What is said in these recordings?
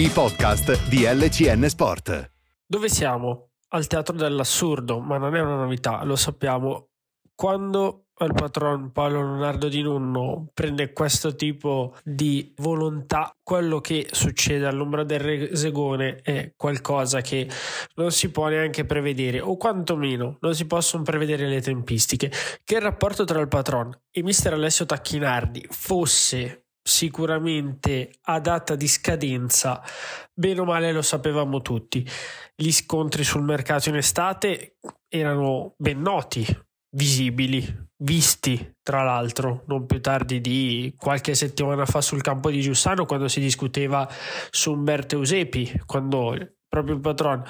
I podcast di LCN Sport. Dove siamo? Al teatro dell'assurdo, ma non è una novità, lo sappiamo. Quando il patron Paolo Leonardo Di Nunno prende questo tipo di volontà, quello che succede all'ombra del resegone è qualcosa che non si può neanche prevedere, o quantomeno non si possono prevedere le tempistiche. Che il rapporto tra il patron e mister Alessio Tacchinardi fosse sicuramente a data di scadenza, bene o male lo sapevamo tutti. Gli scontri sul mercato in estate erano ben noti, visibili, visti tra l'altro non più tardi di qualche settimana fa sul campo di Giussano quando si discuteva su Umberto Eusepi, quando proprio il patron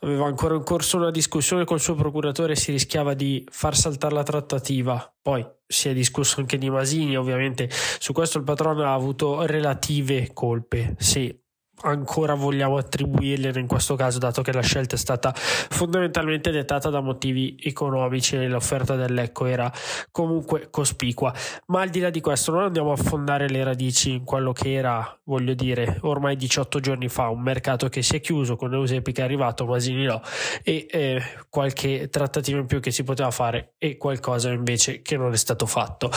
aveva ancora in corso una discussione col suo procuratore e si rischiava di far saltare la trattativa. Poi si è discusso anche di Masini, ovviamente su questo il patron ha avuto relative colpe. Sì, ancora vogliamo attribuirgliene in questo caso, dato che la scelta è stata fondamentalmente dettata da motivi economici e l'offerta dell'Ecco era comunque cospicua. Ma al di là di questo, non andiamo a fondare le radici in quello che era, voglio dire, ormai 18 giorni fa, un mercato che si è chiuso con Eusepi che è arrivato, Masini no, e eh, qualche trattativa in più che si poteva fare e qualcosa invece che non è stato fatto.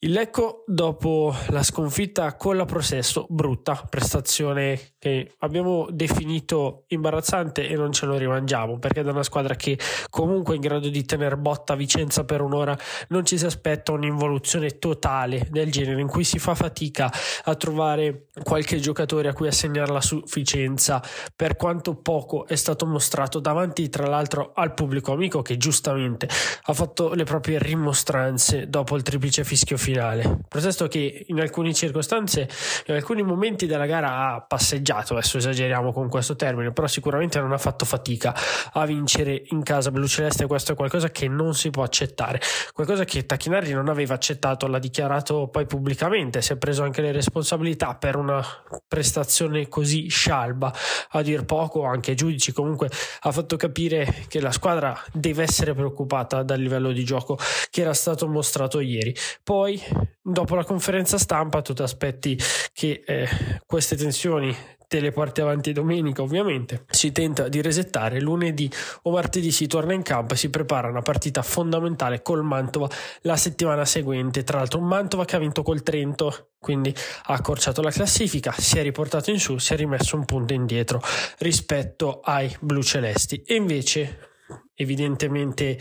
Il Lecco dopo la sconfitta con la Prosesso, brutta prestazione che abbiamo definito imbarazzante e non ce lo rimangiamo perché da una squadra che comunque è in grado di tenere botta a Vicenza per un'ora non ci si aspetta un'involuzione totale del genere in cui si fa fatica a trovare qualche giocatore a cui assegnare la sufficienza per quanto poco è stato mostrato davanti tra l'altro al pubblico amico che giustamente ha fatto le proprie rimostranze dopo il triplice fischio finale. Protesto che in alcune circostanze, in alcuni momenti della gara ha passeggiato, adesso esageriamo con questo termine, però sicuramente non ha fatto fatica a vincere in casa blu-celeste e questo è qualcosa che non si può accettare. Qualcosa che Tacchinardi non aveva accettato, l'ha dichiarato poi pubblicamente, si è preso anche le responsabilità per una prestazione così scialba, a dir poco, anche giudici comunque ha fatto capire che la squadra deve essere preoccupata dal livello di gioco che era stato mostrato ieri. Poi dopo la conferenza stampa tu ti aspetti che eh, queste tensioni te le porti avanti domenica ovviamente. Si tenta di resettare. Lunedì o martedì si torna in campo e si prepara una partita fondamentale col Mantova la settimana seguente. Tra l'altro un Mantova che ha vinto col Trento quindi ha accorciato la classifica si è riportato in su si è rimesso un punto indietro rispetto ai blu celesti. E invece evidentemente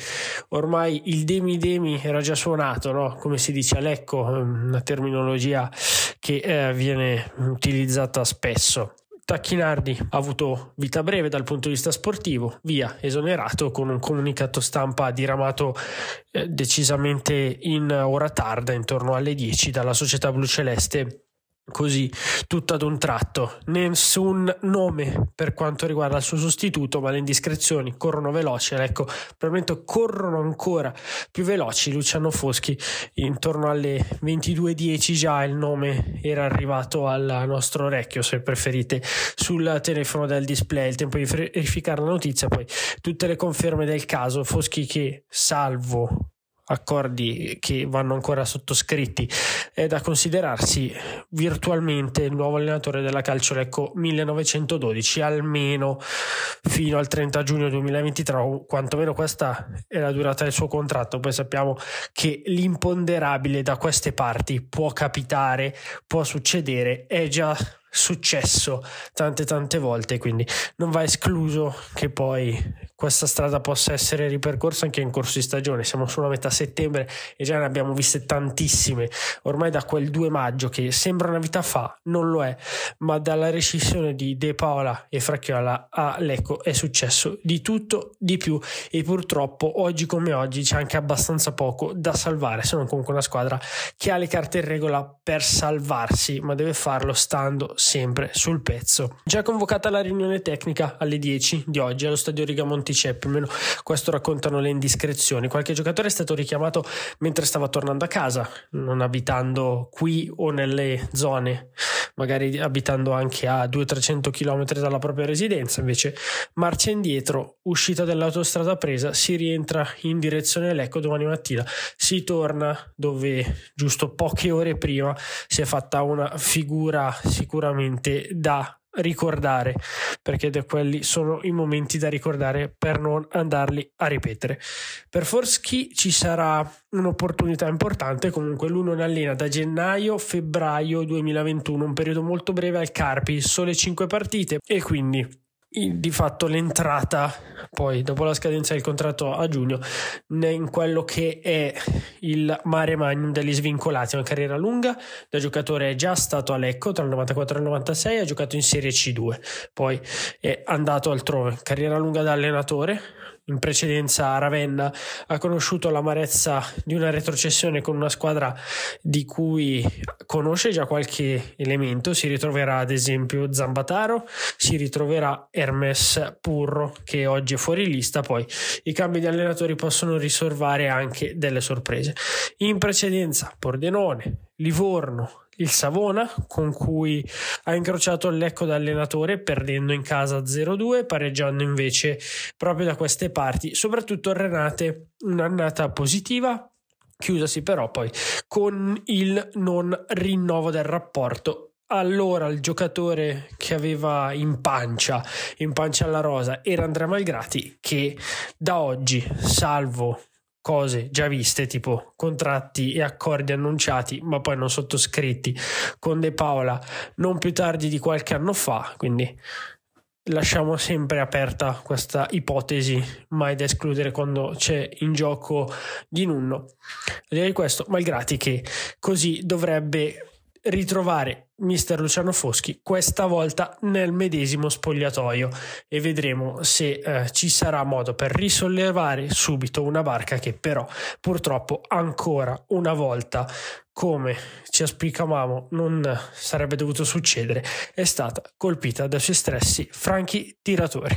ormai il demi demi era già suonato, no? come si dice a Lecco, una terminologia che eh, viene utilizzata spesso. Tacchinardi ha avuto vita breve dal punto di vista sportivo, via, esonerato con un comunicato stampa diramato eh, decisamente in ora tarda, intorno alle 10, dalla società blu celeste così tutto ad un tratto. Nessun nome per quanto riguarda il suo sostituto ma le indiscrezioni corrono veloci. Ecco probabilmente corrono ancora più veloci Luciano Foschi intorno alle 22.10 già il nome era arrivato al nostro orecchio se preferite sul telefono del display. Il tempo di verificare la notizia poi tutte le conferme del caso. Foschi che salvo accordi che vanno ancora sottoscritti è da considerarsi virtualmente il nuovo allenatore della Calcio Lecco 1912 almeno fino al 30 giugno 2023 o quantomeno questa è la durata del suo contratto. Poi sappiamo che l'imponderabile da queste parti può capitare può succedere è già successo tante tante volte quindi non va escluso che poi questa strada possa essere ripercorsa anche in corso di stagione. Siamo sulla metà settembre e già ne abbiamo viste tantissime. Ormai da quel 2 maggio che sembra una vita fa non lo è ma dalla rescissione di De Paola e Fracchiola a Lecco è successo di tutto di più. E purtroppo oggi come oggi c'è anche abbastanza poco da salvare sono comunque una squadra che ha le carte in regola per salvarsi ma deve farlo stando sempre sul pezzo. Già convocata la riunione tecnica alle 10 di oggi allo stadio Riga Monticeppi, almeno questo raccontano le indiscrezioni. Qualche giocatore è stato richiamato mentre stava tornando a casa, non abitando qui o nelle zone, magari abitando anche a 200-300 km dalla propria residenza, invece marcia indietro, uscita dall'autostrada presa, si rientra in direzione Lecco domani mattina, si torna dove giusto poche ore prima si è fatta una figura sicuramente da ricordare, perché quelli sono i momenti da ricordare per non andarli a ripetere. Per Forsky ci sarà un'opportunità importante, comunque lui non allena da gennaio febbraio 2021, un periodo molto breve al Carpi, sole 5 partite e quindi di fatto l'entrata poi dopo la scadenza del contratto a giugno in quello che è il mare magnum degli svincolati. Una carriera lunga da giocatore è già stato a Lecco tra il 94 e il 96 ha giocato in Serie C2 poi è andato altrove. Carriera lunga da allenatore in precedenza Ravenna ha conosciuto l'amarezza di una retrocessione con una squadra di cui conosce già qualche elemento, si ritroverà ad esempio Zambataro, si ritroverà Hermes Purro che oggi è fuori lista, poi i cambi di allenatori possono riservare anche delle sorprese. In precedenza Pordenone, Livorno, il Savona con cui ha incrociato il Lecco da allenatore perdendo in casa 0-2 pareggiando invece proprio da queste parti soprattutto Renate un'annata positiva chiusasi però poi con il non rinnovo del rapporto. Allora il giocatore che aveva in pancia, in pancia alla rosa, era Andrea Malgrati, che da oggi, salvo cose già viste, tipo contratti e accordi annunciati ma poi non sottoscritti con De Paola non più tardi di qualche anno fa, quindi lasciamo sempre aperta questa ipotesi, mai da escludere quando c'è in gioco di nullo. Direi questo, malgrati che così dovrebbe ritrovare mister Luciano Foschi questa volta nel medesimo spogliatoio. E vedremo se eh, ci sarà modo per risollevare subito una barca che però purtroppo ancora una volta come ci auspicavamo non sarebbe dovuto succedere è stata colpita dai suoi stressi franchi tiratori